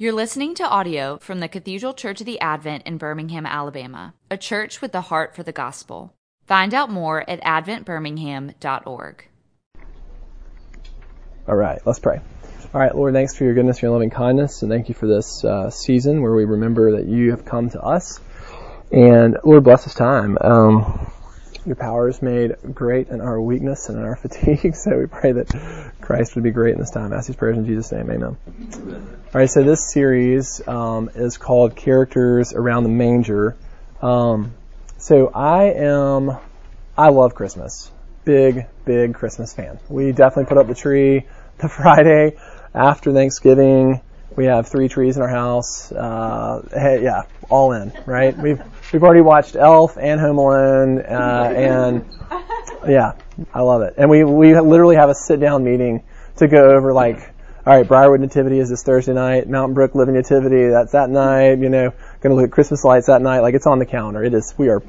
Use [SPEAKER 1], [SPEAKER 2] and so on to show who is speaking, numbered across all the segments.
[SPEAKER 1] You're listening to audio from the Cathedral Church of the Advent in Birmingham, Alabama, a church with the heart for the gospel. Find out more at adventbirmingham.org.
[SPEAKER 2] All right, let's pray. All right, Lord, thanks for your goodness, your loving kindness, and thank you for this uh, season where we remember that you have come to us. And Lord, bless this time. Um, your power is made great in our weakness and in our fatigue. So we pray that Christ would be great in this time. I ask these prayers in Jesus' name. Amen. All right. So this series um, is called Characters Around the Manger. Um, so I am, I love Christmas. Big, big Christmas fan. We definitely put up the tree the Friday after Thanksgiving. We have three trees in our house. Uh, hey, yeah, all in, right? We've we've already watched Elf and Home Alone, uh, and yeah, I love it. And we we literally have a sit down meeting to go over like, all right, Briarwood Nativity is this Thursday night. Mountain Brook Living Nativity that's that night. You know, going to look at Christmas lights that night. Like it's on the calendar. It is. We are.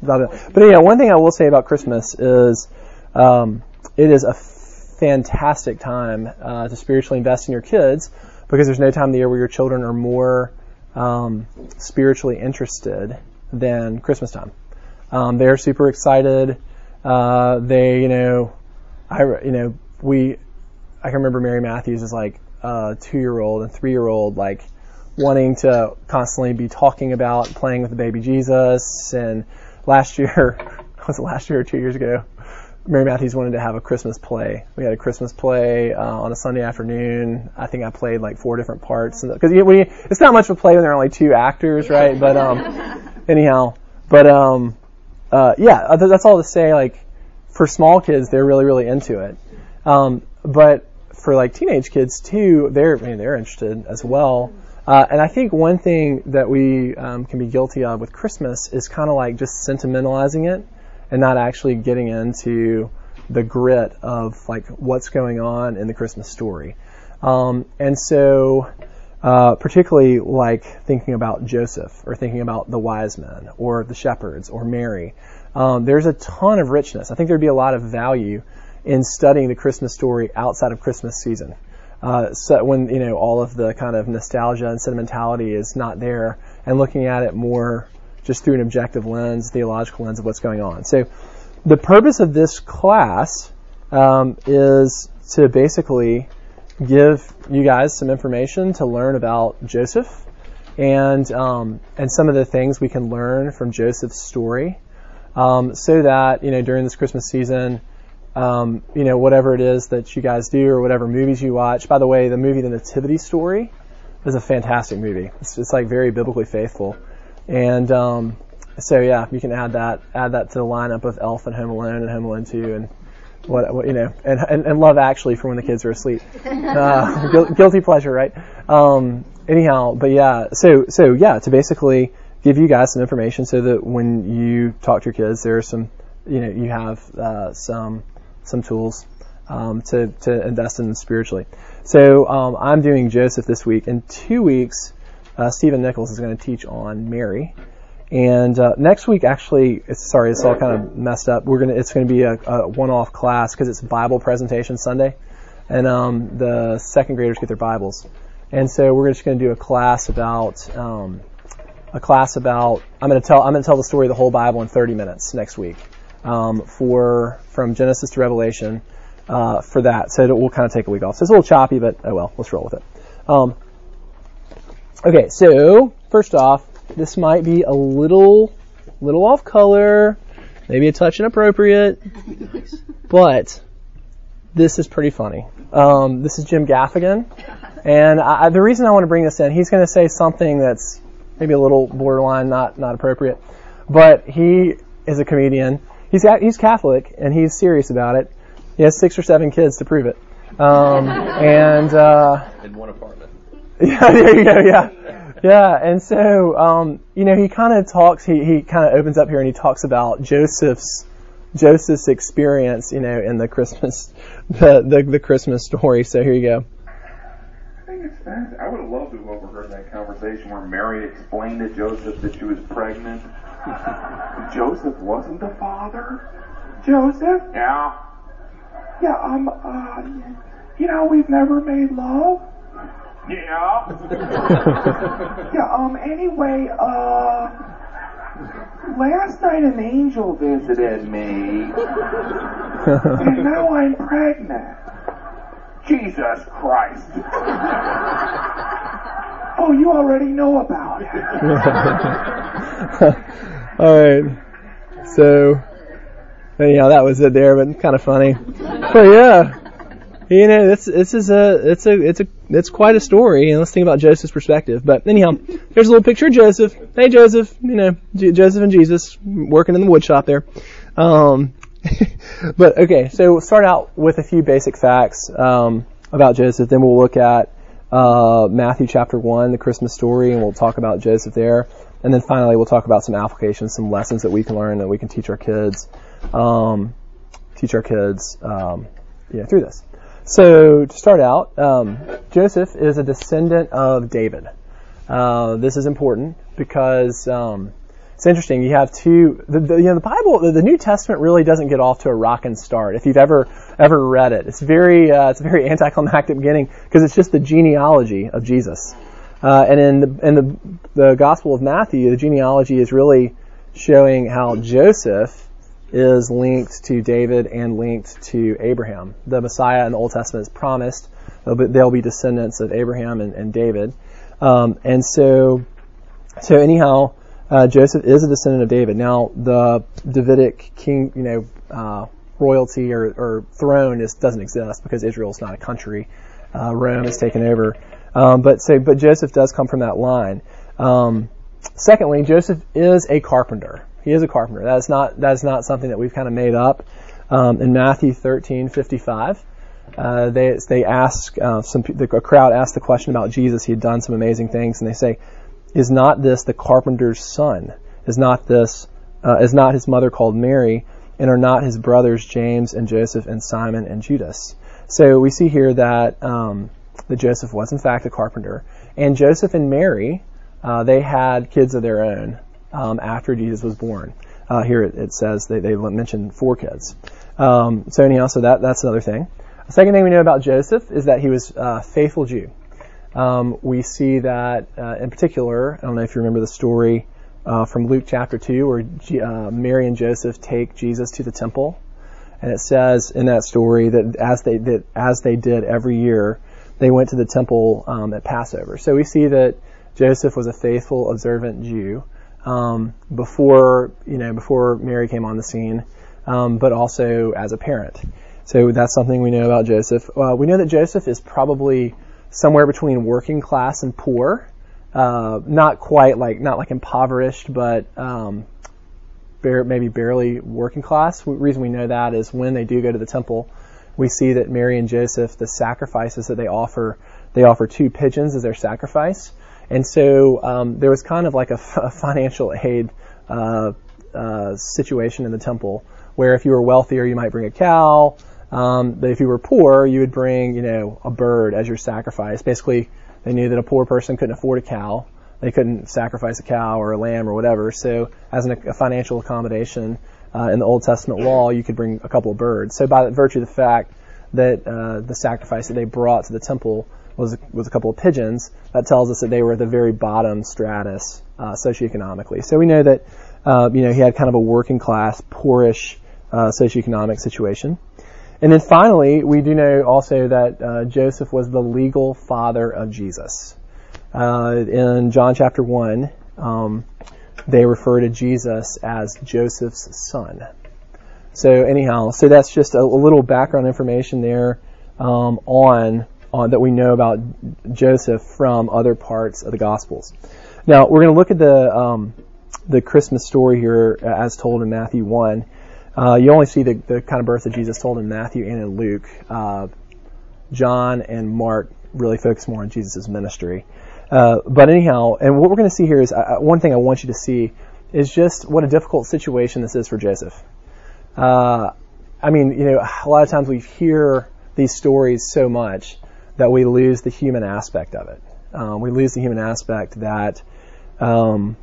[SPEAKER 2] But yeah, one thing I will say about Christmas is, um, it is a fantastic time uh, to spiritually invest in your kids because there's no time of the year where your children are more um, spiritually interested than Christmas time. Um, they're super excited. Uh, they, you know, I, you know, we, I can remember Mary Matthews is like a two-year-old and three-year-old, like wanting to constantly be talking about playing with the baby Jesus. And last year, was it last year or two years ago? Mary Matthews wanted to have a Christmas play. We had a Christmas play uh, on a Sunday afternoon. I think I played like four different parts because it's not much of a play when there are only two actors, right? But um, anyhow, but um, uh, yeah, that's all to say. Like for small kids, they're really really into it. Um, but for like teenage kids too, they're I mean, they're interested as well. Uh, and I think one thing that we um, can be guilty of with Christmas is kind of like just sentimentalizing it and not actually getting into the grit of like what's going on in the Christmas story. Um, and so, uh, particularly like thinking about Joseph or thinking about the wise men or the shepherds or Mary, um, there's a ton of richness. I think there'd be a lot of value in studying the Christmas story outside of Christmas season. Uh, so when you know all of the kind of nostalgia and sentimentality is not there, and looking at it more just through an objective lens, theological lens of what's going on. So the purpose of this class um, is to basically give you guys some information to learn about Joseph and um, and some of the things we can learn from Joseph's story, um, so that you know during this Christmas season, um, you know whatever it is that you guys do or whatever movies you watch. By the way, the movie The Nativity Story is a fantastic movie. It's, it's like very biblically faithful. And um, so yeah, you can add that add that to the lineup of Elf and Home Alone and Home Alone 2 and what, what you know and, and, and Love Actually for when the kids are asleep. Uh, guilty pleasure, right? Um, anyhow, but yeah, so so yeah, to basically give you guys some information so that when you talk to your kids, there are some you know you have uh, some some tools um, to to invest in spiritually. So um, I'm doing Joseph this week. In two weeks, uh, Stephen Nichols is going to teach on Mary. And uh, next week, actually, sorry, it's all kind of messed up. We're gonna, it's going to be a, a one-off class because it's Bible presentation Sunday, and um, the second graders get their Bibles, and so we're just going to do a class about um, a class about. I'm going to tell I'm going to tell the story of the whole Bible in 30 minutes next week, um, for from Genesis to Revelation, uh, for that. So it will kind of take a week off. So it's a little choppy, but oh well, let's roll with it. Okay, so first off, this might be a little, little off color, maybe a touch inappropriate, but this is pretty funny. Um, this is Jim Gaffigan, and I, the reason I want to bring this in, he's going to say something that's maybe a little borderline, not not appropriate, but he is a comedian. He's he's Catholic and he's serious about it. He has six or seven kids to prove it, um, and uh,
[SPEAKER 3] in one apartment.
[SPEAKER 2] Yeah, there you go. Yeah, yeah. And so, um, you know, he kind of talks. He he kind of opens up here and he talks about Joseph's Joseph's experience, you know, in the Christmas the the, the Christmas story. So here you go.
[SPEAKER 4] I think it's fascinating. I would have loved to have overheard that conversation where Mary explained to Joseph that she was pregnant. Joseph wasn't the father. Joseph? Yeah. Yeah, um, uh, you know, we've never made love. Yeah. yeah, um, anyway, uh, last night an angel visited me, and now I'm pregnant. Jesus Christ. oh, you already know about it.
[SPEAKER 2] All right. So, anyhow, that was it there, but kind of funny. But yeah, you know, this this is a it's a it's a it's quite a story, and let's think about Joseph's perspective. But anyhow, here's a little picture of Joseph. Hey, Joseph, you know, J- Joseph and Jesus working in the wood shop there. Um, but okay, so we'll start out with a few basic facts um, about Joseph. Then we'll look at uh, Matthew chapter one, the Christmas story, and we'll talk about Joseph there. And then finally, we'll talk about some applications, some lessons that we can learn that we can teach our kids, um, teach our kids, um, yeah, through this. So to start out, um, Joseph is a descendant of David. Uh, this is important because um, it's interesting. You have two. The, the, you know the Bible, the, the, New Testament really doesn't get off to a rocking start. If you've ever ever read it, it's very uh, it's a very anticlimactic beginning because it's just the genealogy of Jesus. Uh, and in the in the the Gospel of Matthew, the genealogy is really showing how Joseph is linked to David and linked to Abraham. The Messiah in the Old Testament is promised. They'll be, descendants of Abraham and, and David. Um, and so, so anyhow, uh, Joseph is a descendant of David. Now, the Davidic king, you know, uh, royalty or, or throne is, doesn't exist because Israel is not a country. Uh, Rome has taken over. Um, but so, but Joseph does come from that line. Um, secondly, Joseph is a carpenter. He is a carpenter. That is not that is not something that we've kind of made up. Um, in Matthew 13:55, uh, they they ask uh, some the crowd asked the question about Jesus. He had done some amazing things, and they say, "Is not this the carpenter's son? Is not this uh, is not his mother called Mary? And are not his brothers James and Joseph and Simon and Judas?" So we see here that um, that Joseph was in fact a carpenter, and Joseph and Mary uh, they had kids of their own um, after Jesus was born. Uh, here it, it, says they, they mention four kids. Um, so anyhow, so that that's another thing. The second thing we know about Joseph is that he was a faithful Jew. Um, we see that uh, in particular. I don't know if you remember the story uh, from Luke chapter two, where G- uh, Mary and Joseph take Jesus to the temple, and it says in that story that as they did as they did every year, they went to the temple um, at Passover. So we see that Joseph was a faithful, observant Jew um, before you know before Mary came on the scene, um, but also as a parent. So that's something we know about Joseph. Uh, we know that Joseph is probably somewhere between working class and poor, uh, not quite like not like impoverished, but um, bare, maybe barely working class. The reason we know that is when they do go to the temple, we see that Mary and Joseph, the sacrifices that they offer, they offer two pigeons as their sacrifice. And so um, there was kind of like a, f- a financial aid uh, uh, situation in the temple where if you were wealthier, you might bring a cow. Um, but if you were poor, you would bring, you know, a bird as your sacrifice. Basically, they knew that a poor person couldn't afford a cow. They couldn't sacrifice a cow or a lamb or whatever. So, as an, a financial accommodation uh, in the Old Testament law, you could bring a couple of birds. So, by virtue of the fact that uh, the sacrifice that they brought to the temple was was a couple of pigeons. That tells us that they were at the very bottom stratus uh, socioeconomically. So we know that uh, you know he had kind of a working class, poorish uh, socioeconomic situation. And then finally, we do know also that uh, Joseph was the legal father of Jesus. Uh, in John chapter one, um, they refer to Jesus as Joseph's son. So anyhow, so that's just a, a little background information there um, on uh, that we know about Joseph from other parts of the Gospels. Now we're going to look at the um, the Christmas story here as told in Matthew one. Uh, you only see the, the kind of birth of Jesus told in Matthew and in Luke. Uh, John and Mark really focus more on Jesus' ministry. Uh, but anyhow, and what we're going to see here is uh, one thing I want you to see is just what a difficult situation this is for Joseph. Uh, I mean, you know, a lot of times we hear these stories so much that we lose the human aspect of it. Um, we lose the human aspect that, um,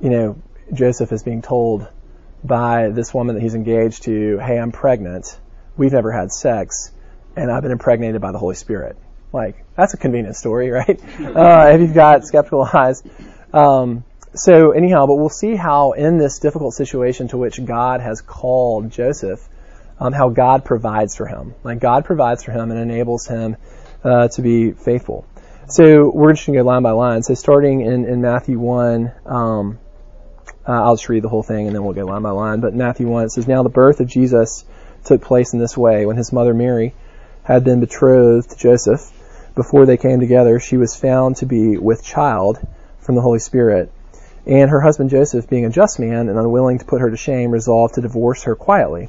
[SPEAKER 2] you know, Joseph is being told by this woman that he's engaged to, hey, I'm pregnant. We've never had sex, and I've been impregnated by the Holy Spirit. Like, that's a convenient story, right? Uh, if you've got skeptical eyes. Um, so anyhow, but we'll see how in this difficult situation to which God has called Joseph, um, how God provides for him. Like God provides for him and enables him uh, to be faithful. So we're just going to go line by line. So starting in, in Matthew 1, um, uh, I'll just read the whole thing and then we'll go line by line. But Matthew 1, it says, Now the birth of Jesus took place in this way. When his mother Mary had been betrothed to Joseph, before they came together, she was found to be with child from the Holy Spirit. And her husband Joseph, being a just man and unwilling to put her to shame, resolved to divorce her quietly.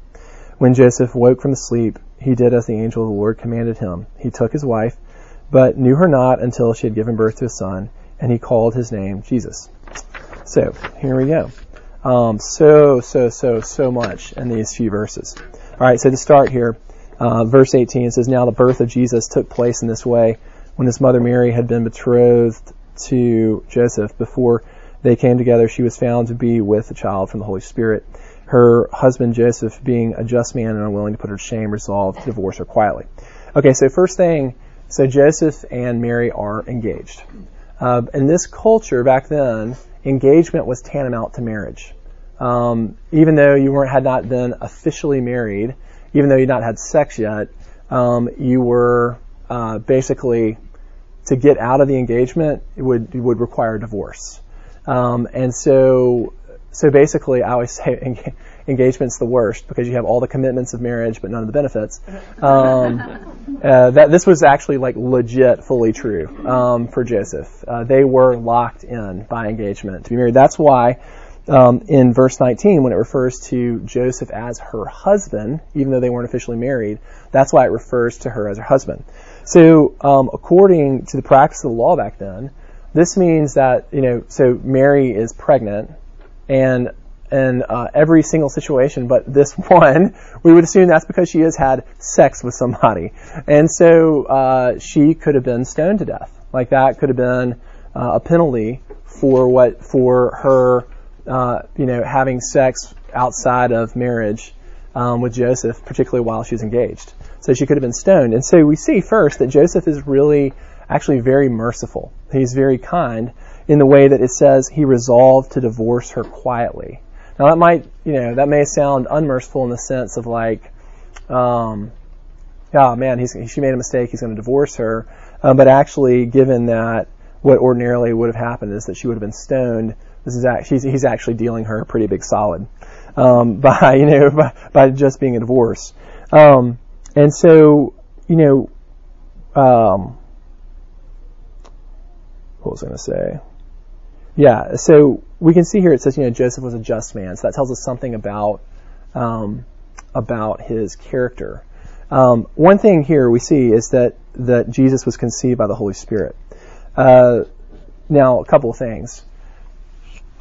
[SPEAKER 2] When Joseph woke from sleep, he did as the angel of the Lord commanded him. He took his wife, but knew her not until she had given birth to a son, and he called his name Jesus. So, here we go. Um, so, so, so, so much in these few verses. Alright, so to start here, uh, verse 18 it says, Now the birth of Jesus took place in this way when his mother Mary had been betrothed to Joseph before they came together, she was found to be with a child from the Holy Spirit. Her husband Joseph, being a just man and unwilling to put her to shame, resolved to divorce her quietly. Okay, so first thing, so Joseph and Mary are engaged. Uh, in this culture back then, engagement was tantamount to marriage. Um, even though you weren't had not been officially married, even though you'd not had sex yet, um, you were uh, basically to get out of the engagement it would would require divorce. Um, and so so basically, I always say engagement's the worst because you have all the commitments of marriage but none of the benefits. Um, uh, that this was actually like legit, fully true um, for Joseph. Uh, they were locked in by engagement to be married. That's why. Um, in verse 19, when it refers to Joseph as her husband, even though they weren't officially married, that's why it refers to her as her husband. So, um, according to the practice of the law back then, this means that you know, so Mary is pregnant, and in uh, every single situation, but this one, we would assume that's because she has had sex with somebody, and so uh, she could have been stoned to death. Like that could have been uh, a penalty for what for her, uh, you know, having sex outside of marriage um, with Joseph, particularly while she was engaged. So she could have been stoned. And so we see first that Joseph is really actually very merciful. He's very kind in the way that it says he resolved to divorce her quietly. Now that might, you know, that may sound unmerciful in the sense of like, um, oh man, he's, she made a mistake, he's going to divorce her. Uh, but actually, given that what ordinarily would have happened is that she would have been stoned, this is he's, he's actually dealing her a pretty big solid um, by you know by, by, just being a divorce. Um, and so you know, um, what was I going to say? Yeah, so we can see here it says you know Joseph was a just man, so that tells us something about um, about his character. Um, one thing here we see is that that Jesus was conceived by the Holy Spirit. Uh, now, a couple of things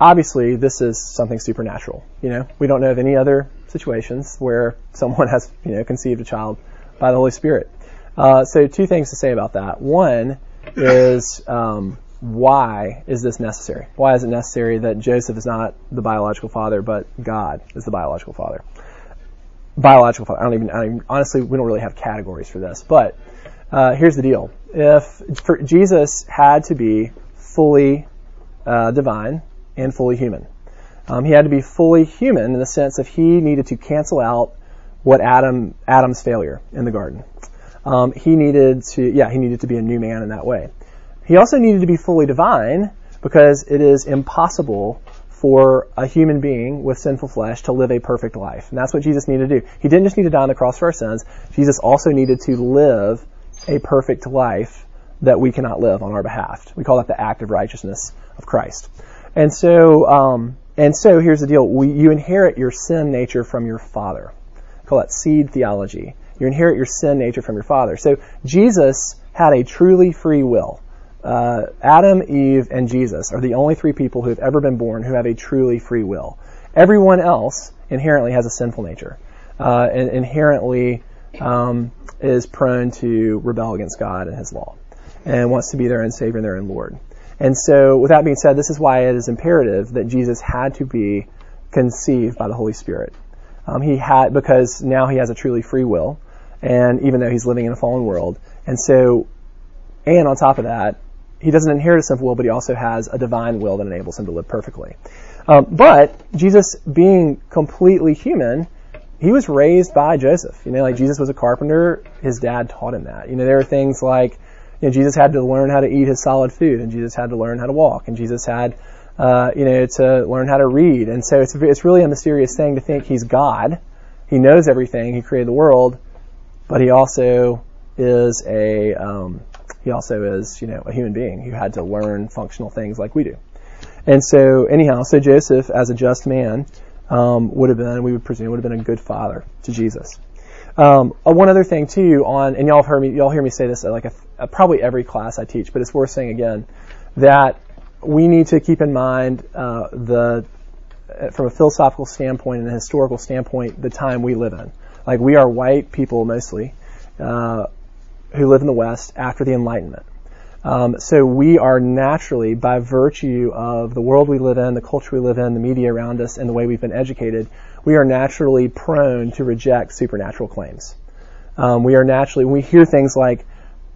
[SPEAKER 2] obviously this is something supernatural. You know, we don't know of any other situations where someone has, you know, conceived a child by the Holy Spirit. Uh, so two things to say about that. One is um, why is this necessary? Why is it necessary that Joseph is not the biological father, but God is the biological father? Biological father. I don't even, I don't even honestly, we don't really have categories for this. But uh, here's the deal: if Jesus had to be fully uh, divine, and fully human. Um, he had to be fully human in the sense that he needed to cancel out what Adam Adam's failure in the garden. Um, he needed to, yeah, he needed to be a new man in that way. He also needed to be fully divine because it is impossible for a human being with sinful flesh to live a perfect life. And that's what Jesus needed to do. He didn't just need to die on the cross for our sins. Jesus also needed to live a perfect life that we cannot live on our behalf. We call that the active righteousness of Christ. And so, um, and so here's the deal. We, you inherit your sin nature from your father. We call that seed theology. You inherit your sin nature from your father. So Jesus had a truly free will. Uh, Adam, Eve, and Jesus are the only three people who have ever been born who have a truly free will. Everyone else inherently has a sinful nature, uh, and inherently um, is prone to rebel against God and His law, and wants to be their own Savior and their own Lord. And so, with that being said, this is why it is imperative that Jesus had to be conceived by the Holy Spirit. Um, he had because now he has a truly free will, and even though he's living in a fallen world, and so, and on top of that, he doesn't inherit a sinful will, but he also has a divine will that enables him to live perfectly. Um, but Jesus, being completely human, he was raised by Joseph. You know, like Jesus was a carpenter. His dad taught him that. You know, there are things like, you know, Jesus had to learn how to eat his solid food, and Jesus had to learn how to walk, and Jesus had, uh, you know, to learn how to read. And so it's it's really a mysterious thing to think he's God. He knows everything. He created the world, but he also is a um, he also is, you know, a human being who had to learn functional things like we do. And so, anyhow, so Joseph, as a just man, um, would have been, we would presume, would have been a good father to Jesus. Um, uh, one other thing too, on and y'all have heard me, y'all hear me say this at like a, a, probably every class I teach, but it's worth saying again that we need to keep in mind uh, the uh, from a philosophical standpoint and a historical standpoint the time we live in. Like we are white people mostly. Uh, who live in the West after the Enlightenment. Um, so we are naturally, by virtue of the world we live in, the culture we live in, the media around us, and the way we've been educated, we are naturally prone to reject supernatural claims. Um, we are naturally, when we hear things like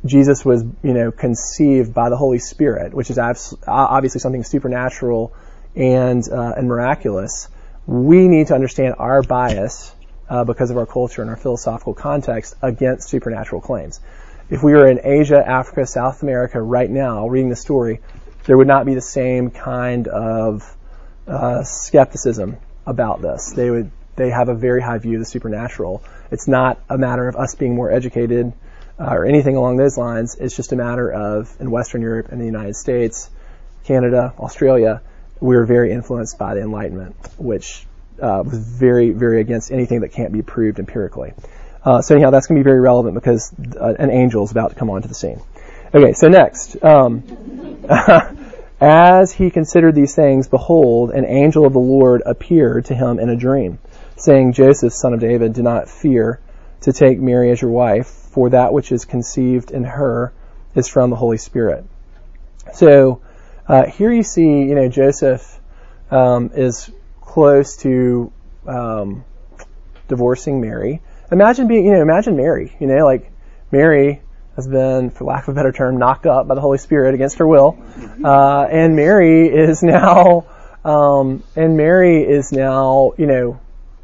[SPEAKER 2] Jesus was, you know, conceived by the Holy Spirit, which is obviously something supernatural and uh, and miraculous, we need to understand our bias uh, because of our culture and our philosophical context against supernatural claims if we were in Asia, Africa, South America right now reading the story, there would not be the same kind of uh, skepticism about this. They would they have a very high view of the supernatural. It's not a matter of us being more educated uh, or anything along those lines. It's just a matter of in Western Europe and the United States, Canada, Australia, we were very influenced by the Enlightenment, which uh, was very, very against anything that can't be proved empirically. Uh, so anyhow, that's going to be very relevant because uh, an angel is about to come onto the scene. Okay, so next. Um, As he considered these things, behold, an angel of the Lord appeared to him in a dream, saying, Joseph, son of David, do not fear to take Mary as your wife, for that which is conceived in her is from the Holy Spirit. So uh, here you see, you know, Joseph um, is close to um, divorcing Mary imagine being, you know, imagine Mary, you know, like Mary has been, for lack of a better term, knocked up by the Holy Spirit against her will, uh, and Mary is now, um, and Mary is now, you know,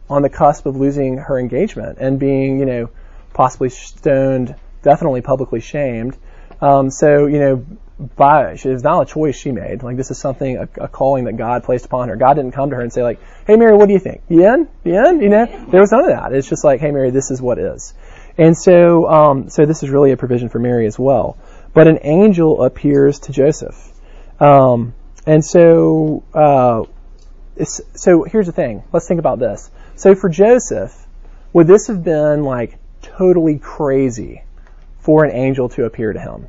[SPEAKER 2] on the cusp of losing her engagement and being, you know, possibly stoned, definitely publicly shamed. Um, so, you know, by it's not a choice she made. Like this is something a, a, calling that God placed upon her. God didn't come to her and say like, "Hey Mary, what do you think? You in? You in?" You know, there was none of that. It's just like, "Hey Mary, this is what is." And so, um, so this is really a provision for Mary as well. But an angel appears to Joseph, um, and so, uh, so here's the thing. Let's think about this. So for Joseph, would this have been like totally crazy for an angel to appear to him?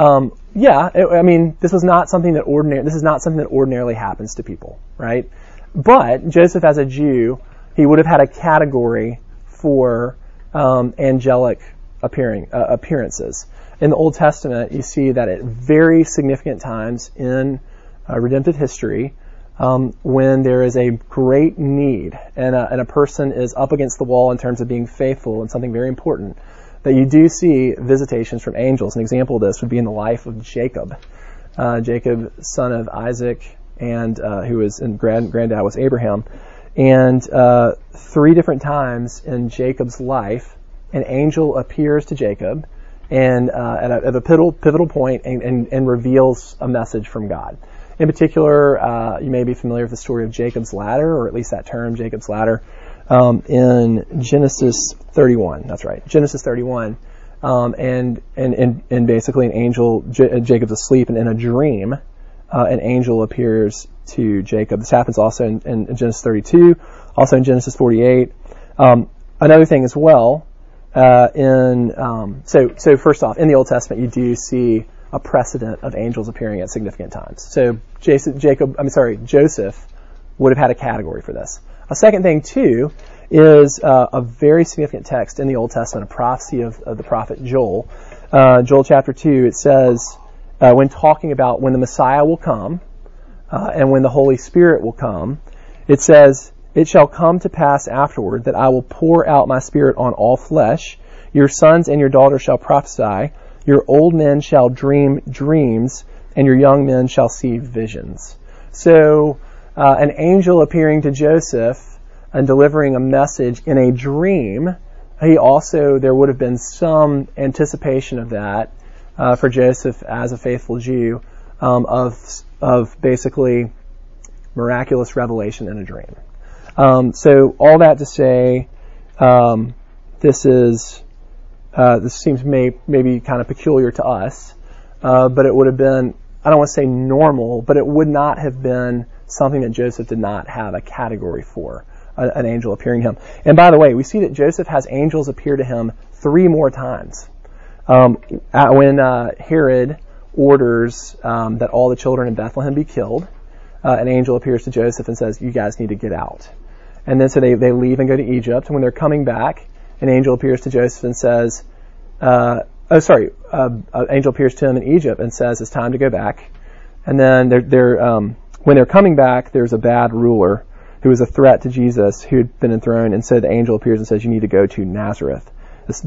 [SPEAKER 2] Um, yeah, it, I mean, this was not something that ordinary. This is not something that ordinarily happens to people, right? But Joseph, as a Jew, he would have had a category for um, angelic appearing uh, appearances. In the Old Testament, you see that at very significant times in uh, redemptive history, um, when there is a great need and a, and a person is up against the wall in terms of being faithful and something very important, that you do see visitations from angels. An example of this would be in the life of Jacob. Uh, Jacob, son of Isaac, and uh, who was in grand, granddad was Abraham. And uh, three different times in Jacob's life, an angel appears to Jacob and uh, at, a, at, a, pivotal, pivotal point and, and, and, reveals a message from God. In particular, uh, you may be familiar with the story of Jacob's ladder, or at least that term, Jacob's ladder um, in Genesis 31. That's right, Genesis 31. Um, and, and, and, and basically an angel, J- Jacob's asleep, and in a dream, uh, an angel appears to Jacob. This happens also in, in, in Genesis 32, also in Genesis 48. Um, another thing as well, uh, in um, so so first off, in the Old Testament, you do see a precedent of angels appearing at significant times. So Jason, Jacob, I'm sorry, Joseph would have had a category for this. A second thing too is uh, a very significant text in the Old Testament, a prophecy of, of the prophet Joel. Uh, Joel chapter two. It says uh, when talking about when the Messiah will come uh, and when the Holy Spirit will come, it says, "It shall come to pass afterward that I will pour out my Spirit on all flesh." Your sons and your daughters shall prophesy. Your old men shall dream dreams, and your young men shall see visions. So, uh, an angel appearing to Joseph and delivering a message in a dream, he also, there would have been some anticipation of that uh, for Joseph as a faithful Jew um, of, of basically miraculous revelation in a dream. Um, so, all that to say, um, this is uh, this seems may, maybe kind of peculiar to us, uh, but it would have been, I don't want to say normal, but it would not have been something that Joseph did not have a category for, a, an angel appearing to him. And by the way, we see that Joseph has angels appear to him three more times. Um, when uh, Herod orders um, that all the children in Bethlehem be killed, uh, an angel appears to Joseph and says, "You guys need to get out." And then so they they leave and go to Egypt. And when they're coming back, an angel appears to Joseph and says, uh, oh, sorry, uh, an angel appears to him in Egypt and says, it's time to go back. And then they're, they're, um, when they're coming back, there's a bad ruler who is a threat to Jesus who had been enthroned, and so the angel appears and says, you need to go to Nazareth.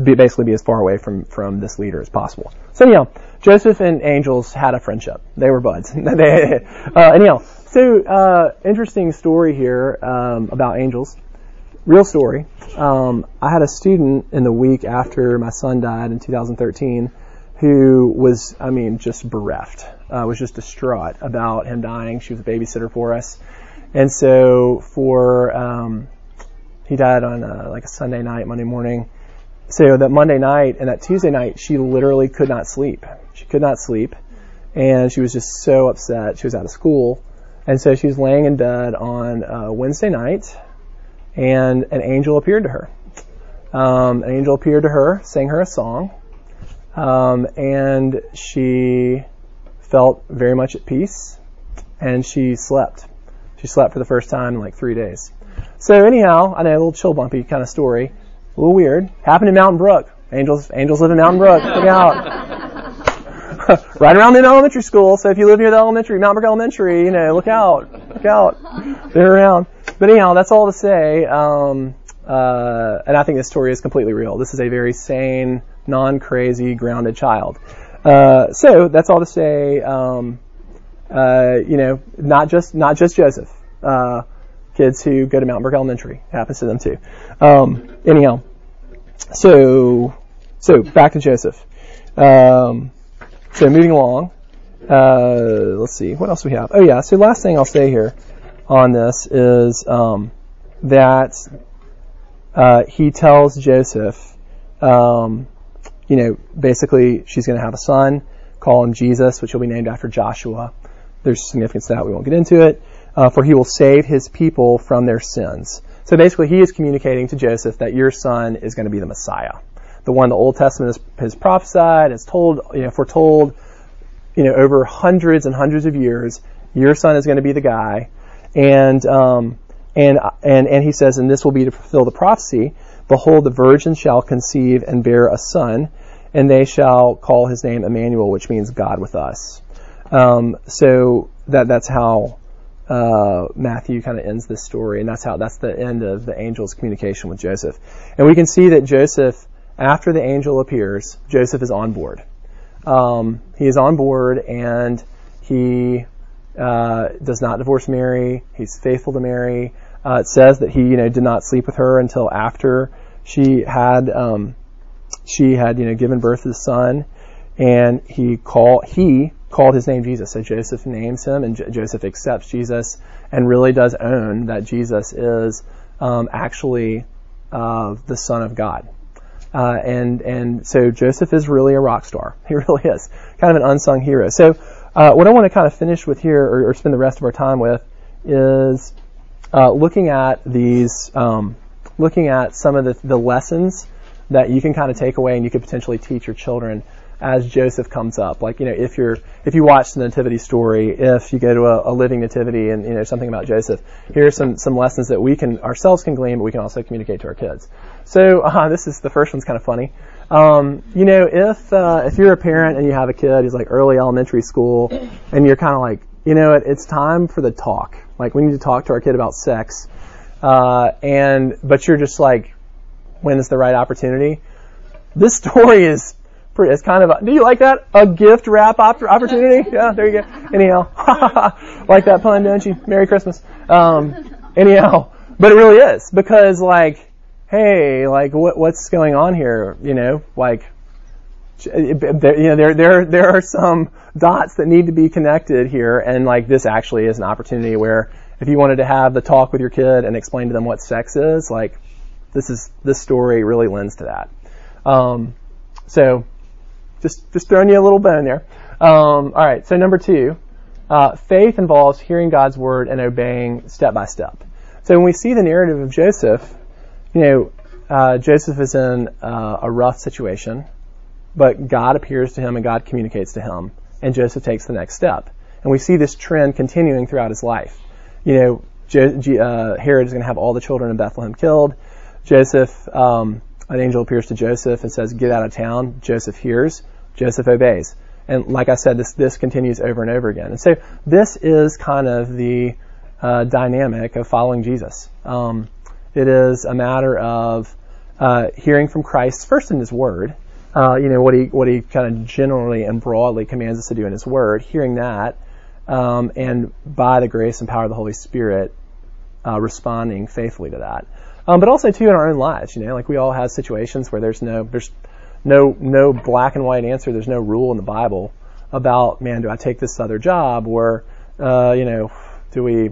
[SPEAKER 2] Basically be as far away from, from this leader as possible. So anyhow, Joseph and angels had a friendship. They were buds. uh, anyhow, so uh, interesting story here um, about angels real story. Um, I had a student in the week after my son died in 2013 who was, I mean, just bereft, uh, was just distraught about him dying. She was a babysitter for us. And so for, um, he died on a, like a Sunday night, Monday morning. So that Monday night and that Tuesday night, she literally could not sleep. She could not sleep. And she was just so upset. She was out of school. And so she was laying in bed on uh, Wednesday night and an angel appeared to her. Um, an angel appeared to her, sang her a song, um, and she felt very much at peace, and she slept. She slept for the first time in like three days. So anyhow, I know a little chill bumpy kind of story, a little weird. Happened in Mountain Brook. Angels, angels live in Mountain Brook. Look out. right around the elementary school. So if you live near the elementary, Mountain Brook Elementary, you know, look out, look out. They're around. But anyhow, that's all to say. Um, uh, and I think this story is completely real. This is a very sane, non-crazy, grounded child. Uh, so that's all to say. Um, uh, you know, not just not just Joseph. Uh, kids who go to Mount Brook Elementary happens to them too. Um, anyhow, so so back to Joseph. Um, so moving along. Uh, let's see what else we have. Oh yeah. So last thing I'll say here on this is um, that uh, he tells Joseph, um, you know, basically she's going to have a son, call him Jesus, which will be named after Joshua. There's significance to that. We won't get into it. Uh, for he will save his people from their sins. So basically, he is communicating to Joseph that your son is going to be the Messiah, the one the Old Testament has, has prophesied, has told, you know, foretold, you know, over hundreds and hundreds of years. Your son is going to be the guy and, um, and, and, and he says, and this will be to fulfill the prophecy, behold, the virgin shall conceive and bear a son, and they shall call his name Emmanuel, which means God with us. Um, so that, that's how, uh, Matthew kind of ends this story, and that's how, that's the end of the angel's communication with Joseph. And we can see that Joseph, after the angel appears, Joseph is on board. Um, he is on board and he uh, does not divorce Mary. He's faithful to Mary. Uh, it says that he, you know, did not sleep with her until after she had, um, she had, you know, given birth to the son, and he call he called his name Jesus. So Joseph names him, and J- Joseph accepts Jesus, and really does own that Jesus is um, actually uh, the Son of God. Uh, and and so Joseph is really a rock star. He really is kind of an unsung hero. So uh, what I want to kind of finish with here, or, or, spend the rest of our time with, is uh, looking at these, um, looking at some of the, the, lessons that you can kind of take away and you could potentially teach your children as Joseph comes up. Like, you know, if you're, if you watch the nativity story, if you go to a, a living nativity and, you know, something about Joseph, here are some, some lessons that we can, ourselves can glean, but we can also communicate to our kids. So, uh, this is, the first one's kind of funny. Um, you know, if, uh, if you're a parent and you have a kid who's like early elementary school and you're kind of like, you know, it, it's time for the talk. Like, we need to talk to our kid about sex. Uh, and, but you're just like, when is the right opportunity? This story is pretty, it's kind of a, do you like that? A gift wrap op- opportunity? Yeah, there you go. Anyhow, like that pun, don't you? Merry Christmas. Um, anyhow, but it really is because like, hey, like what, what's going on here? You know, like, there, you know, there, there, there are some dots that need to be connected here and like this actually is an opportunity where if you wanted to have the talk with your kid and explain to them what sex is, like, this is, this story really lends to that. Um, so just, just throwing you a little bone there. Um, all right, so number two, uh, faith involves hearing God's word and obeying step by step. So when we see the narrative of Joseph, you know, uh, Joseph is in uh, a rough situation, but God appears to him and God communicates to him, and Joseph takes the next step. And we see this trend continuing throughout his life. You know, jo- uh, Herod is going to have all the children in Bethlehem killed. Joseph, um, an angel appears to Joseph and says, "Get out of town." Joseph hears. Joseph obeys. And like I said, this, this continues over and over again. And so this is kind of the uh, dynamic of following Jesus. Um, it is a matter of uh, hearing from Christ first in His Word. Uh, you know what he what he kind of generally and broadly commands us to do in His Word. Hearing that, um, and by the grace and power of the Holy Spirit, uh, responding faithfully to that. Um, but also too in our own lives. You know, like we all have situations where there's no there's no no black and white answer. There's no rule in the Bible about man, do I take this other job or uh, you know, do we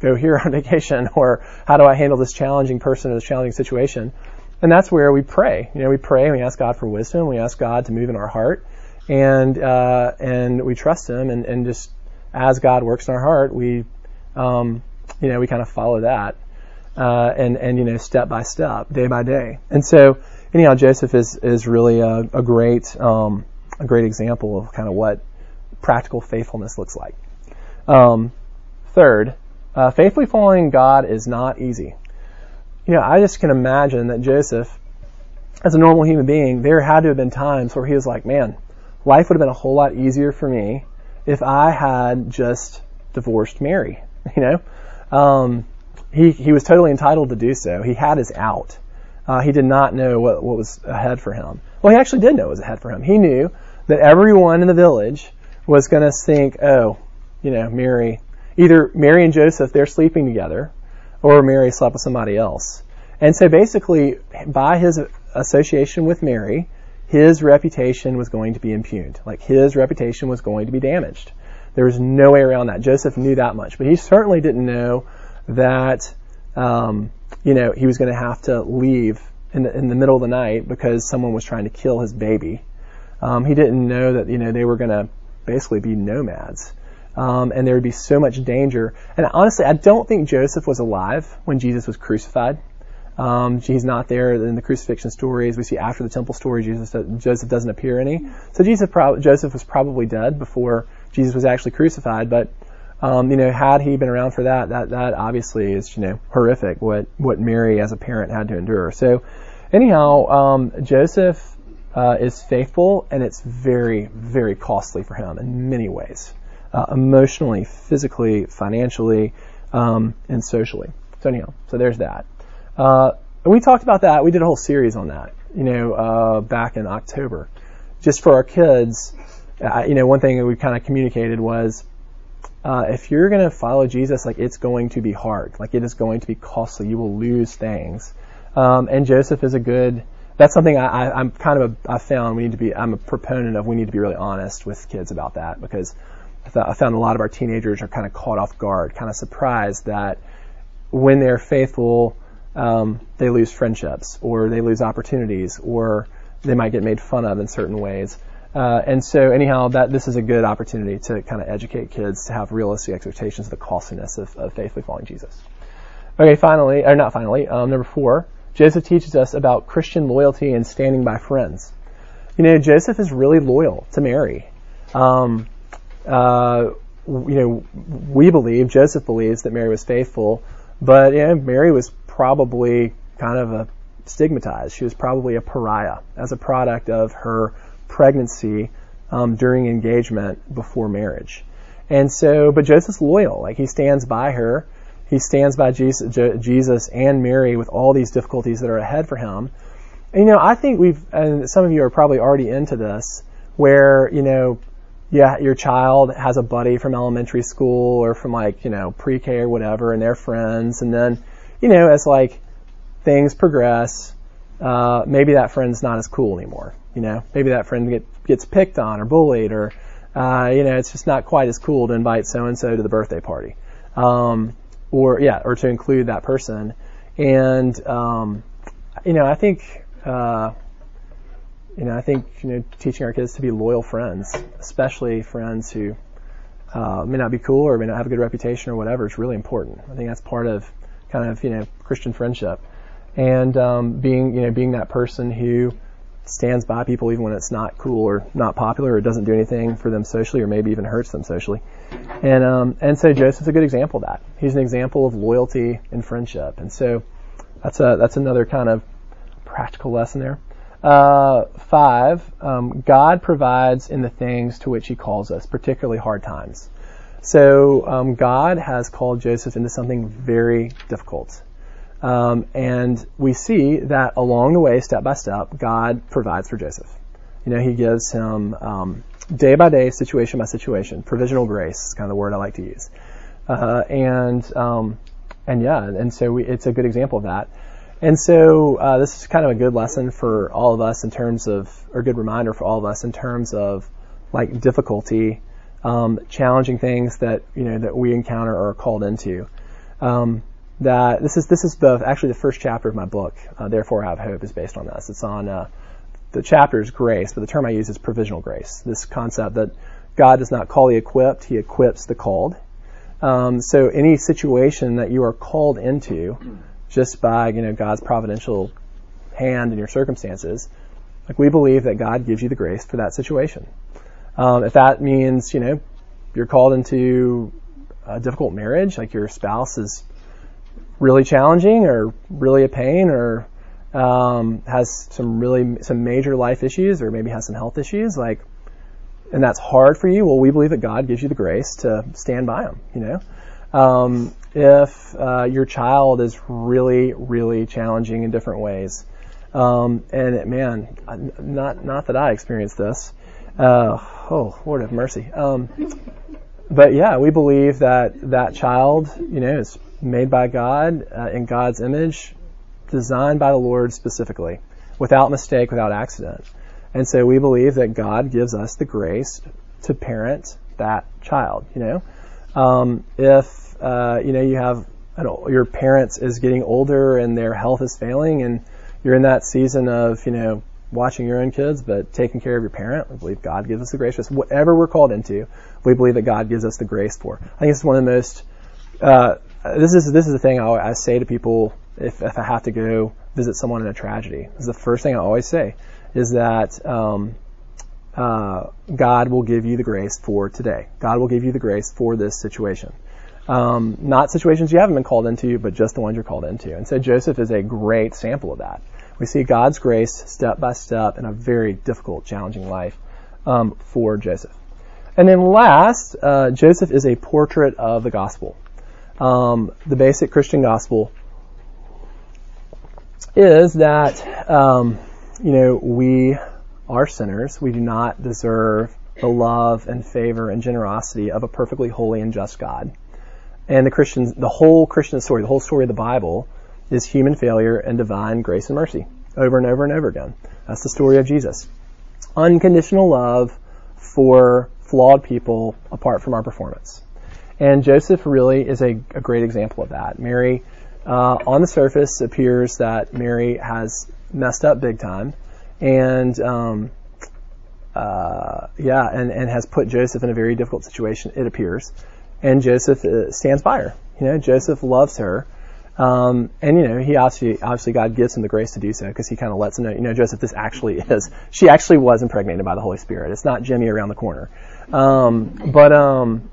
[SPEAKER 2] go here on vacation or how do I handle this challenging person or this challenging situation? And that's where we pray. You know, we pray and we ask God for wisdom. We ask God to move in our heart, and uh, and we trust Him. And, and just as God works in our heart, we um, you know we kind of follow that, uh, and and you know step by step, day by day. And so anyhow, Joseph is is really a, a great um, a great example of kind of what practical faithfulness looks like. Um, third, uh, faithfully following God is not easy. You know, I just can imagine that Joseph, as a normal human being, there had to have been times where he was like, man, life would have been a whole lot easier for me if I had just divorced Mary. You know, um, he he was totally entitled to do so. He had his out. Uh, he did not know what, what was ahead for him. Well, he actually did know what was ahead for him. He knew that everyone in the village was going to think, oh, you know, Mary, either Mary and Joseph, they're sleeping together, or Mary slept with somebody else. And so basically, by his association with Mary, his reputation was going to be impugned. Like his reputation was going to be damaged. There was no way around that. Joseph knew that much, but he certainly didn't know that um, you know, he was going to have to leave in the, in the middle of the night because someone was trying to kill his baby. Um, he didn't know that, you know, they were going to basically be nomads. Um, and there would be so much danger. And honestly, I don't think Joseph was alive when Jesus was crucified. Um, he's not there in the crucifixion stories. We see after the temple story, Jesus, Joseph doesn't appear any. So Jesus, Joseph was probably dead before Jesus was actually crucified. But um, you know, had he been around for that, that that obviously is you know horrific what what Mary as a parent had to endure. So, anyhow, um, Joseph uh, is faithful, and it's very very costly for him in many ways, uh, emotionally, physically, financially, um, and socially. So anyhow, so there's that. Uh, we talked about that. We did a whole series on that. You know, uh, back in October, just for our kids. You know, one thing that we kind of communicated was uh, if you're going to follow Jesus, like it's going to be hard. Like it is going to be costly. You will lose things. Um, and Joseph is a good. That's something I, I, am kind of a, I found we need to be. I'm a proponent of. We need to be really honest with kids about that because I, th- I found a lot of our teenagers are kind of caught off guard, kind of surprised that when they're faithful, um, they lose friendships or they lose opportunities or they might get made fun of in certain ways. Uh, and so anyhow, that this is a good opportunity to kind of educate kids to have realistic expectations of the costliness of, of faithfully following Jesus. Okay, finally, or not finally, um, number four, Joseph teaches us about Christian loyalty and standing by friends. you know, Joseph is really loyal to Mary. Um, uh, you know, we believe, Joseph believes that Mary was faithful, but Mary was probably kind of a stigmatized. She was probably a pariah as a product of her pregnancy um, during engagement before marriage. And so, but Joseph's loyal. Like he stands by her. He stands by Jesus, Jesus and Mary with all these difficulties that are ahead for him. And you know, I think we've, and some of you are probably already into this, where you know, yeah, your child has a buddy from elementary school or from like you know pre-K or whatever, and they're friends, and then you know, as like things progress, uh, maybe that friend's not as cool anymore. You know, maybe that friend get, gets picked on or bullied, or uh, you know, it's just not quite as cool to invite so and so to the birthday party, um, or yeah, or to include that person. And um, you know, I think uh, you know, I think you know, teaching our kids to be loyal friends, especially friends who uh, may not be cool or may not have a good reputation or whatever, is really important. I think that's part of kind of you know Christian friendship, and um, being you know being that person who stands by people even when it's not cool or not popular or doesn't do anything for them socially or maybe even hurts them socially. And um, and so Joseph's a good example of that. He's an example of loyalty and friendship. And so that's a that's another kind of practical lesson there. Uh, five, um, God provides in the things to which He calls us, particularly hard times. So um, God has called Joseph into something very difficult. Um, and we see that along the way, step by step, God provides for Joseph. You know, He gives him um, day by day, situation by situation, provisional grace is kind of the word I like to use. Uh, and um, and yeah, and so we, it's a good example of that. And so uh, this is kind of a good lesson for all of us in terms of, or a good reminder for all of us in terms of like difficulty, um, challenging things that you know that we encounter or are called into. Um, that this is this is the actually the first chapter of my book. Uh, Therefore, I have hope is based on this. It's on uh, the chapter is grace, but the term I use is provisional grace. This concept that God does not call the equipped; He equips the called. Um, so any situation that you are called into, just by you know God's providential hand in your circumstances, like we believe that God gives you the grace for that situation. Um, if that means you know you're called into a difficult marriage, like your spouse is really challenging or really a pain or um, has some really some major life issues or maybe has some health issues like and that's hard for you well we believe that god gives you the grace to stand by them you know um, if uh, your child is really really challenging in different ways um, and man not not that i experienced this uh, oh lord have mercy um, but yeah we believe that that child you know is made by God uh, in God's image, designed by the Lord specifically, without mistake, without accident. And so we believe that God gives us the grace to parent that child. You know, um, if uh, you know you have I don't know, your parents is getting older and their health is failing, and you're in that season of you know watching your own kids, but taking care of your parent. We believe God gives us the grace. For whatever we're called into, we believe that God gives us the grace for. I think it's one of the most uh, this is this is the thing I, I say to people if, if I have to go visit someone in a tragedy. This is the first thing I always say is that um, uh, God will give you the grace for today. God will give you the grace for this situation. Um, not situations you haven't been called into, but just the ones you're called into. And so Joseph is a great sample of that. We see God's grace step by step in a very difficult, challenging life um, for Joseph. And then last, uh, Joseph is a portrait of the gospel um, the basic Christian gospel is that um, you know we are sinners. We do not deserve the love and favor and generosity of a perfectly holy and just God. And the Christians, the whole Christian story, the whole story of the Bible, is human failure and divine grace and mercy, over and over and over again. That's the story of Jesus. Unconditional love for flawed people apart from our performance. And Joseph really is a, a great example of that. Mary, uh, on the surface, appears that Mary has messed up big time, and um, uh, yeah, and, and has put Joseph in a very difficult situation. It appears, and Joseph uh, stands by her. You know, Joseph loves her, Um, and you know, he obviously, obviously God gives him the grace to do so because he kind of lets him know, you know, Joseph, this actually is, she actually was impregnated by the Holy Spirit. It's not Jimmy around the corner. Um, but, um,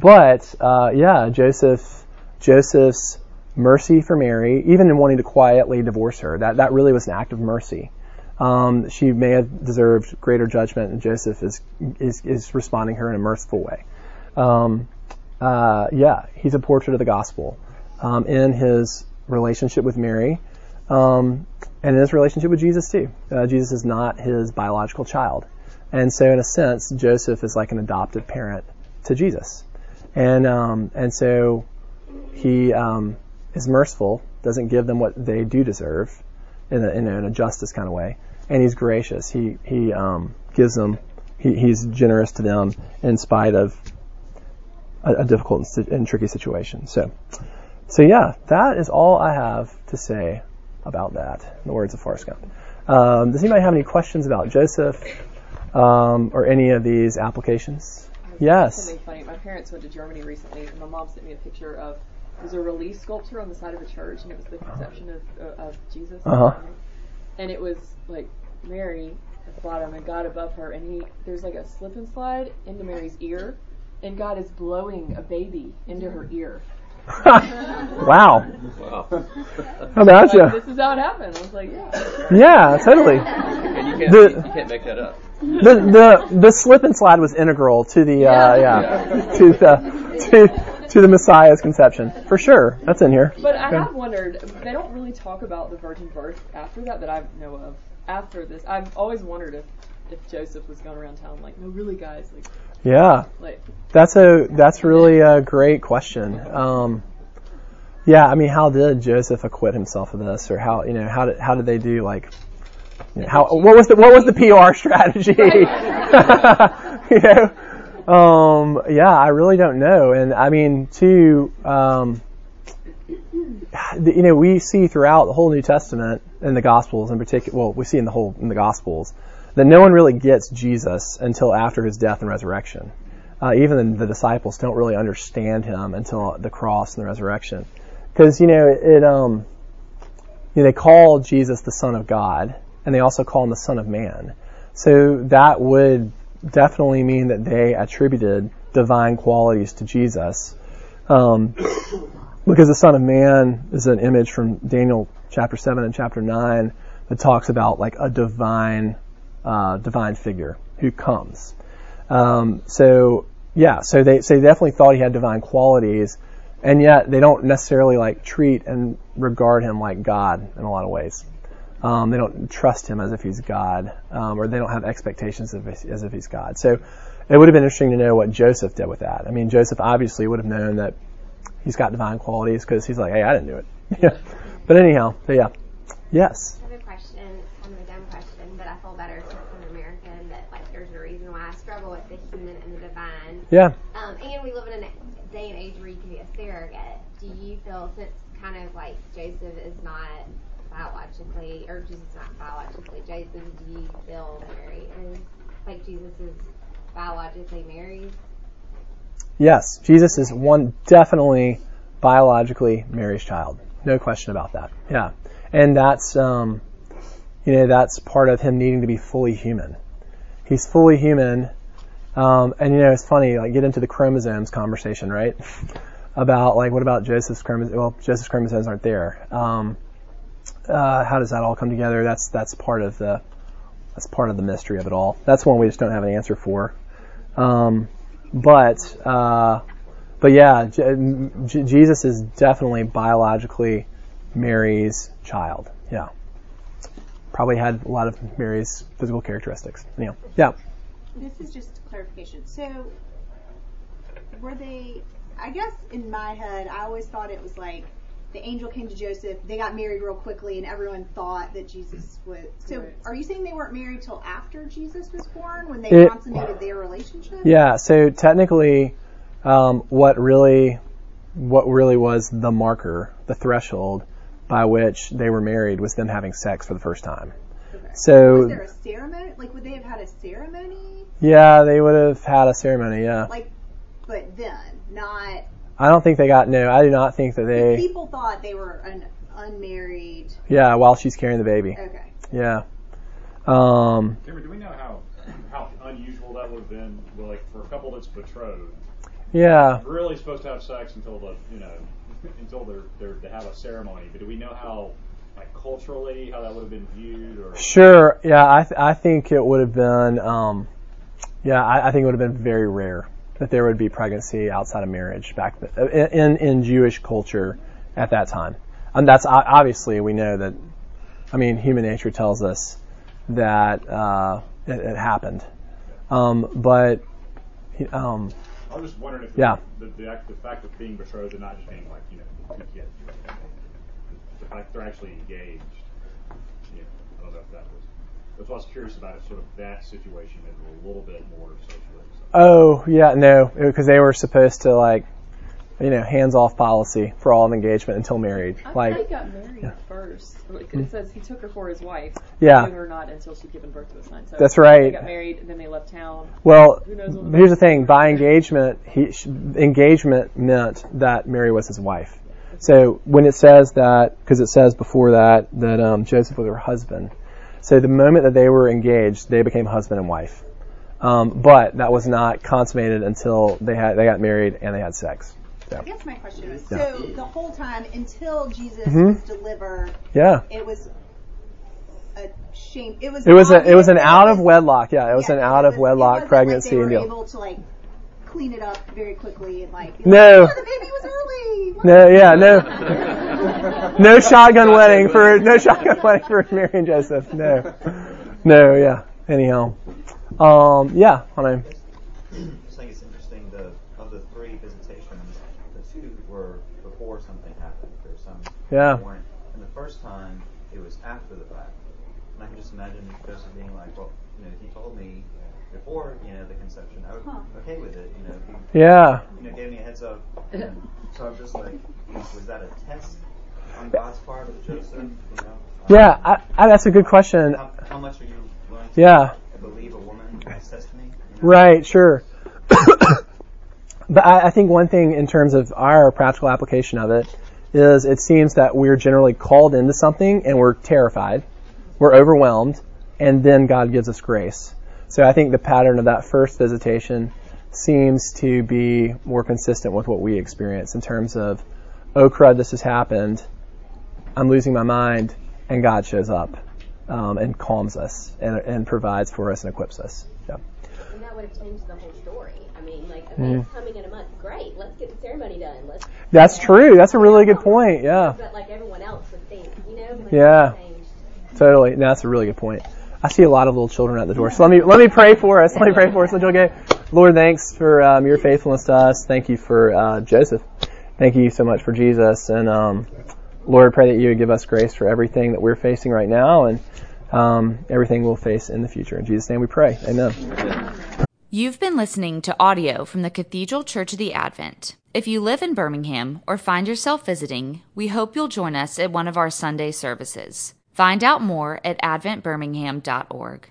[SPEAKER 2] but, uh, yeah, Joseph, Joseph's mercy for Mary, even in wanting to quietly divorce her, that, that really was an act of mercy. Um, she may have deserved greater judgment, and Joseph is, is, is responding her in a merciful way. Um, uh, yeah, he's a portrait of the gospel um, in his relationship with Mary, um, and in his relationship with Jesus too. Uh, Jesus is not his biological child, and so in a sense, Joseph is like an adopted parent to Jesus, and um, and so he um, is merciful, doesn't give them what they do deserve, in a, in a, in a justice kind of way, and he's gracious. He he um, gives them, he, he's generous to them in spite of a, a difficult and tricky situation. So. So yeah, that is all I have to say about that. In the words of Forrest Gump. Um, does anybody have any questions about Joseph um, or any of these applications? Yes.
[SPEAKER 3] Something funny. My parents went to Germany recently, and my mom sent me a picture of there's a relief sculpture on the side of a church, and it was the conception of uh, of Jesus.
[SPEAKER 2] Uh-huh.
[SPEAKER 3] And it was like Mary at the bottom and God above her, and he there's like a slip and slide into Mary's ear, and God is blowing a baby into her ear.
[SPEAKER 2] wow.
[SPEAKER 5] Wow.
[SPEAKER 2] How about
[SPEAKER 3] Like,
[SPEAKER 2] you?
[SPEAKER 3] this is how it happened. I was like, yeah.
[SPEAKER 2] Yeah, totally.
[SPEAKER 5] And you can't,
[SPEAKER 2] The-
[SPEAKER 5] you can't make that up.
[SPEAKER 2] The the the slip and slide was integral to the uh, yeah to the to to the Messiah's conception for sure. That's in here.
[SPEAKER 3] But I have wondered, they don't really talk about the virgin birth after that that I know of. After this, I've always wondered if, if Joseph was going around town like, no, really, guys, like,
[SPEAKER 2] Yeah,
[SPEAKER 3] like
[SPEAKER 2] that's a that's really a great question. Um, yeah, I mean, how did Joseph acquit himself of this, or how you know how did how did they do like you know, how what was the what was the PR strategy? you know, um, yeah, I really don't know, and I mean, to um, you know, we see throughout the whole New Testament and the Gospels in particular. Well, we see in the whole in the Gospels that no one really gets Jesus until after his death and resurrection. Uh, even the disciples don't really understand him until the cross and the resurrection, because you know it um, you know, they call Jesus the Son of God, and they also call him the Son of Man. So that would definitely mean that they attributed divine qualities to Jesus. Um, because the Son of Man is an image from Daniel chapter 7 and chapter 9 that talks about like a divine, uh, divine figure who comes. Um, so yeah, so they, so they definitely thought he had divine qualities, and yet they don't necessarily like treat and regard him like God in a lot of ways. Um, they don't trust him as if he's God, um, or they don't have expectations of, as if he's God. So it would have been interesting to know what Joseph did with that. I mean, Joseph obviously would have known that he's got divine qualities because he's like, hey, I didn't do it. yeah. But anyhow, so yeah. Yes.
[SPEAKER 6] I have a question, it's kind of a dumb question, but I feel better since I'm an American that like there's a reason why I struggle with the human and the divine.
[SPEAKER 2] Yeah.
[SPEAKER 6] Um, and we live in a day and age where you can be a surrogate. Do you feel since kind of like Joseph is not biologically, or Jesus not biologically do you feel Mary is like Jesus is biologically Mary's?
[SPEAKER 2] Yes. Jesus is one definitely biologically Mary's child. No question about that. Yeah. And that's, um, you know, that's part of him needing to be fully human. He's fully human. Um, and you know, it's funny, like get into the chromosomes conversation, right? about like, what about Joseph's chromosomes? Well, Joseph's chromosomes aren't there. Um, uh, how does that all come together? That's, that's part of the, that's part of the mystery of it all. That's one we just don't have an answer for. Um, but, uh, but yeah, J- J- Jesus is definitely biologically Mary's child. Yeah. Probably had a lot of Mary's physical characteristics. Yeah. Yeah.
[SPEAKER 7] This is just clarification. So, were they? I guess in my head, I always thought it was like the angel came to Joseph, they got married real quickly, and everyone thought that Jesus was. So,
[SPEAKER 3] Right.
[SPEAKER 7] are you saying they weren't married till after Jesus was born, when they
[SPEAKER 2] It-
[SPEAKER 7] consummated their relationship?
[SPEAKER 2] Yeah. So technically, um, what really, what really was the marker, the threshold by which they were married was them having sex for the first time.
[SPEAKER 7] Okay.
[SPEAKER 2] So
[SPEAKER 7] Was there a ceremony? Like, would they have had a ceremony?
[SPEAKER 2] yeah, they would have had a ceremony. Yeah.
[SPEAKER 7] Like, but then, not
[SPEAKER 2] I don't think they got no. I do not think that they.
[SPEAKER 7] People thought they were an unmarried.
[SPEAKER 2] Yeah, while she's carrying the baby.
[SPEAKER 7] Okay.
[SPEAKER 2] Yeah. Um,
[SPEAKER 8] Cameron, do we know how how unusual that would have been? Well, like for a couple that's betrothed,
[SPEAKER 2] yeah.
[SPEAKER 8] really supposed to have sex until the you know until they're they're to have a ceremony. But do we know how like culturally how that would have been viewed or?
[SPEAKER 2] Sure. Yeah, I th- I think it would have been. Um, yeah, I, I think it would have been very rare that there would be pregnancy outside of marriage back th- in in Jewish culture at that time. And that's obviously we know that. I mean, human nature tells us that uh, it, it happened, um, but um,
[SPEAKER 8] I was just wondering if
[SPEAKER 2] Yeah.
[SPEAKER 8] the, the, the fact of being betrothed and not just being like you know two kids, the fact they're actually engaged. You know, I don't know if that was. That's what I was curious about. Is sort of that situation and a little bit more socially.
[SPEAKER 2] Oh yeah, no, because they were supposed to like, you know, hands off policy for all of engagement until married.
[SPEAKER 3] I
[SPEAKER 2] Like,
[SPEAKER 3] thought he got married first. Like, it says he took her for his wife.
[SPEAKER 2] Yeah.
[SPEAKER 3] Knew her not until she'd given birth to a son. So
[SPEAKER 2] That's right.
[SPEAKER 3] They got married and then they left town.
[SPEAKER 2] well,
[SPEAKER 3] Who knows what-
[SPEAKER 2] here's the thing: by engagement, he engagement meant that Mary was his wife. So when it says that, because it says before that that um, Joseph was her husband. So the moment that they were engaged, they became husband and wife. Um, but that was not consummated until they had they got married and they had sex.
[SPEAKER 7] I guess my question was
[SPEAKER 2] Yeah.
[SPEAKER 7] so the whole time until Jesus
[SPEAKER 2] Mhm.
[SPEAKER 7] was delivered,
[SPEAKER 2] Yeah.
[SPEAKER 7] it was a shame. It was
[SPEAKER 2] It was a, it was an out of wedlock. Yeah, it was
[SPEAKER 7] yeah,
[SPEAKER 2] an out of
[SPEAKER 7] was-
[SPEAKER 2] wedlock pregnancy
[SPEAKER 7] Like they
[SPEAKER 2] and
[SPEAKER 7] were
[SPEAKER 2] deal.
[SPEAKER 7] able to like clean it up very quickly and like.
[SPEAKER 2] No.
[SPEAKER 7] Like, oh, the baby was early.
[SPEAKER 2] No, yeah, no, no shotgun wedding for no shotgun wedding for Mary and Joseph. No, no, yeah. Anyhow, um, yeah, I mean,
[SPEAKER 9] just think it's interesting. The of the three visitations, the two were before something happened. There were some
[SPEAKER 2] Yeah.
[SPEAKER 9] that weren't. And the first time, it was after the fact. And I can just imagine Joseph being like, "Well, you know, he told me before, you know, the conception. I was
[SPEAKER 7] Huh.
[SPEAKER 9] okay with it. You know, he,
[SPEAKER 2] yeah.
[SPEAKER 9] you know, gave me a heads up. And so I'm just like, was that a test on God's part of Joseph? You know,
[SPEAKER 2] Yeah, I, I, that's a good question.
[SPEAKER 9] How, how much are you willing to
[SPEAKER 2] Yeah,
[SPEAKER 9] believe a woman's testimony? You know?
[SPEAKER 2] right, sure. but I, I think one thing in terms of our practical application of it is it seems that we're generally called into something and we're terrified, we're overwhelmed, and then God gives us grace. So I think the pattern of that first visitation seems to be more consistent with what we experience in terms of, oh crud, this has happened, I'm losing my mind, and God shows up um, and calms us and, and provides for us and equips us. Yeah.
[SPEAKER 10] And that would have changed the whole story. I mean, like, okay,
[SPEAKER 2] Mhm.
[SPEAKER 10] it's coming in a month. Great, let's get the ceremony done. Let's.
[SPEAKER 2] That's true. That's a really good point. Yeah.
[SPEAKER 10] But like everyone else would think, you know. Like,
[SPEAKER 2] Yeah. Totally. No, that's a really good point. I see a lot of little children at the door. So let me let me pray for us. Let me pray for us. Let's Okay. Lord, thanks for um, your faithfulness to us. Thank you for uh, Joseph. Thank you so much for Jesus. And um, Lord, I pray that you would give us grace for everything that we're facing right now and um, everything we'll face in the future. In Jesus' name we pray. Amen.
[SPEAKER 1] You've been listening to audio from the Cathedral Church of the Advent. If you live in Birmingham or find yourself visiting, we hope you'll join us at one of our Sunday services. Find out more at adventbirmingham.org.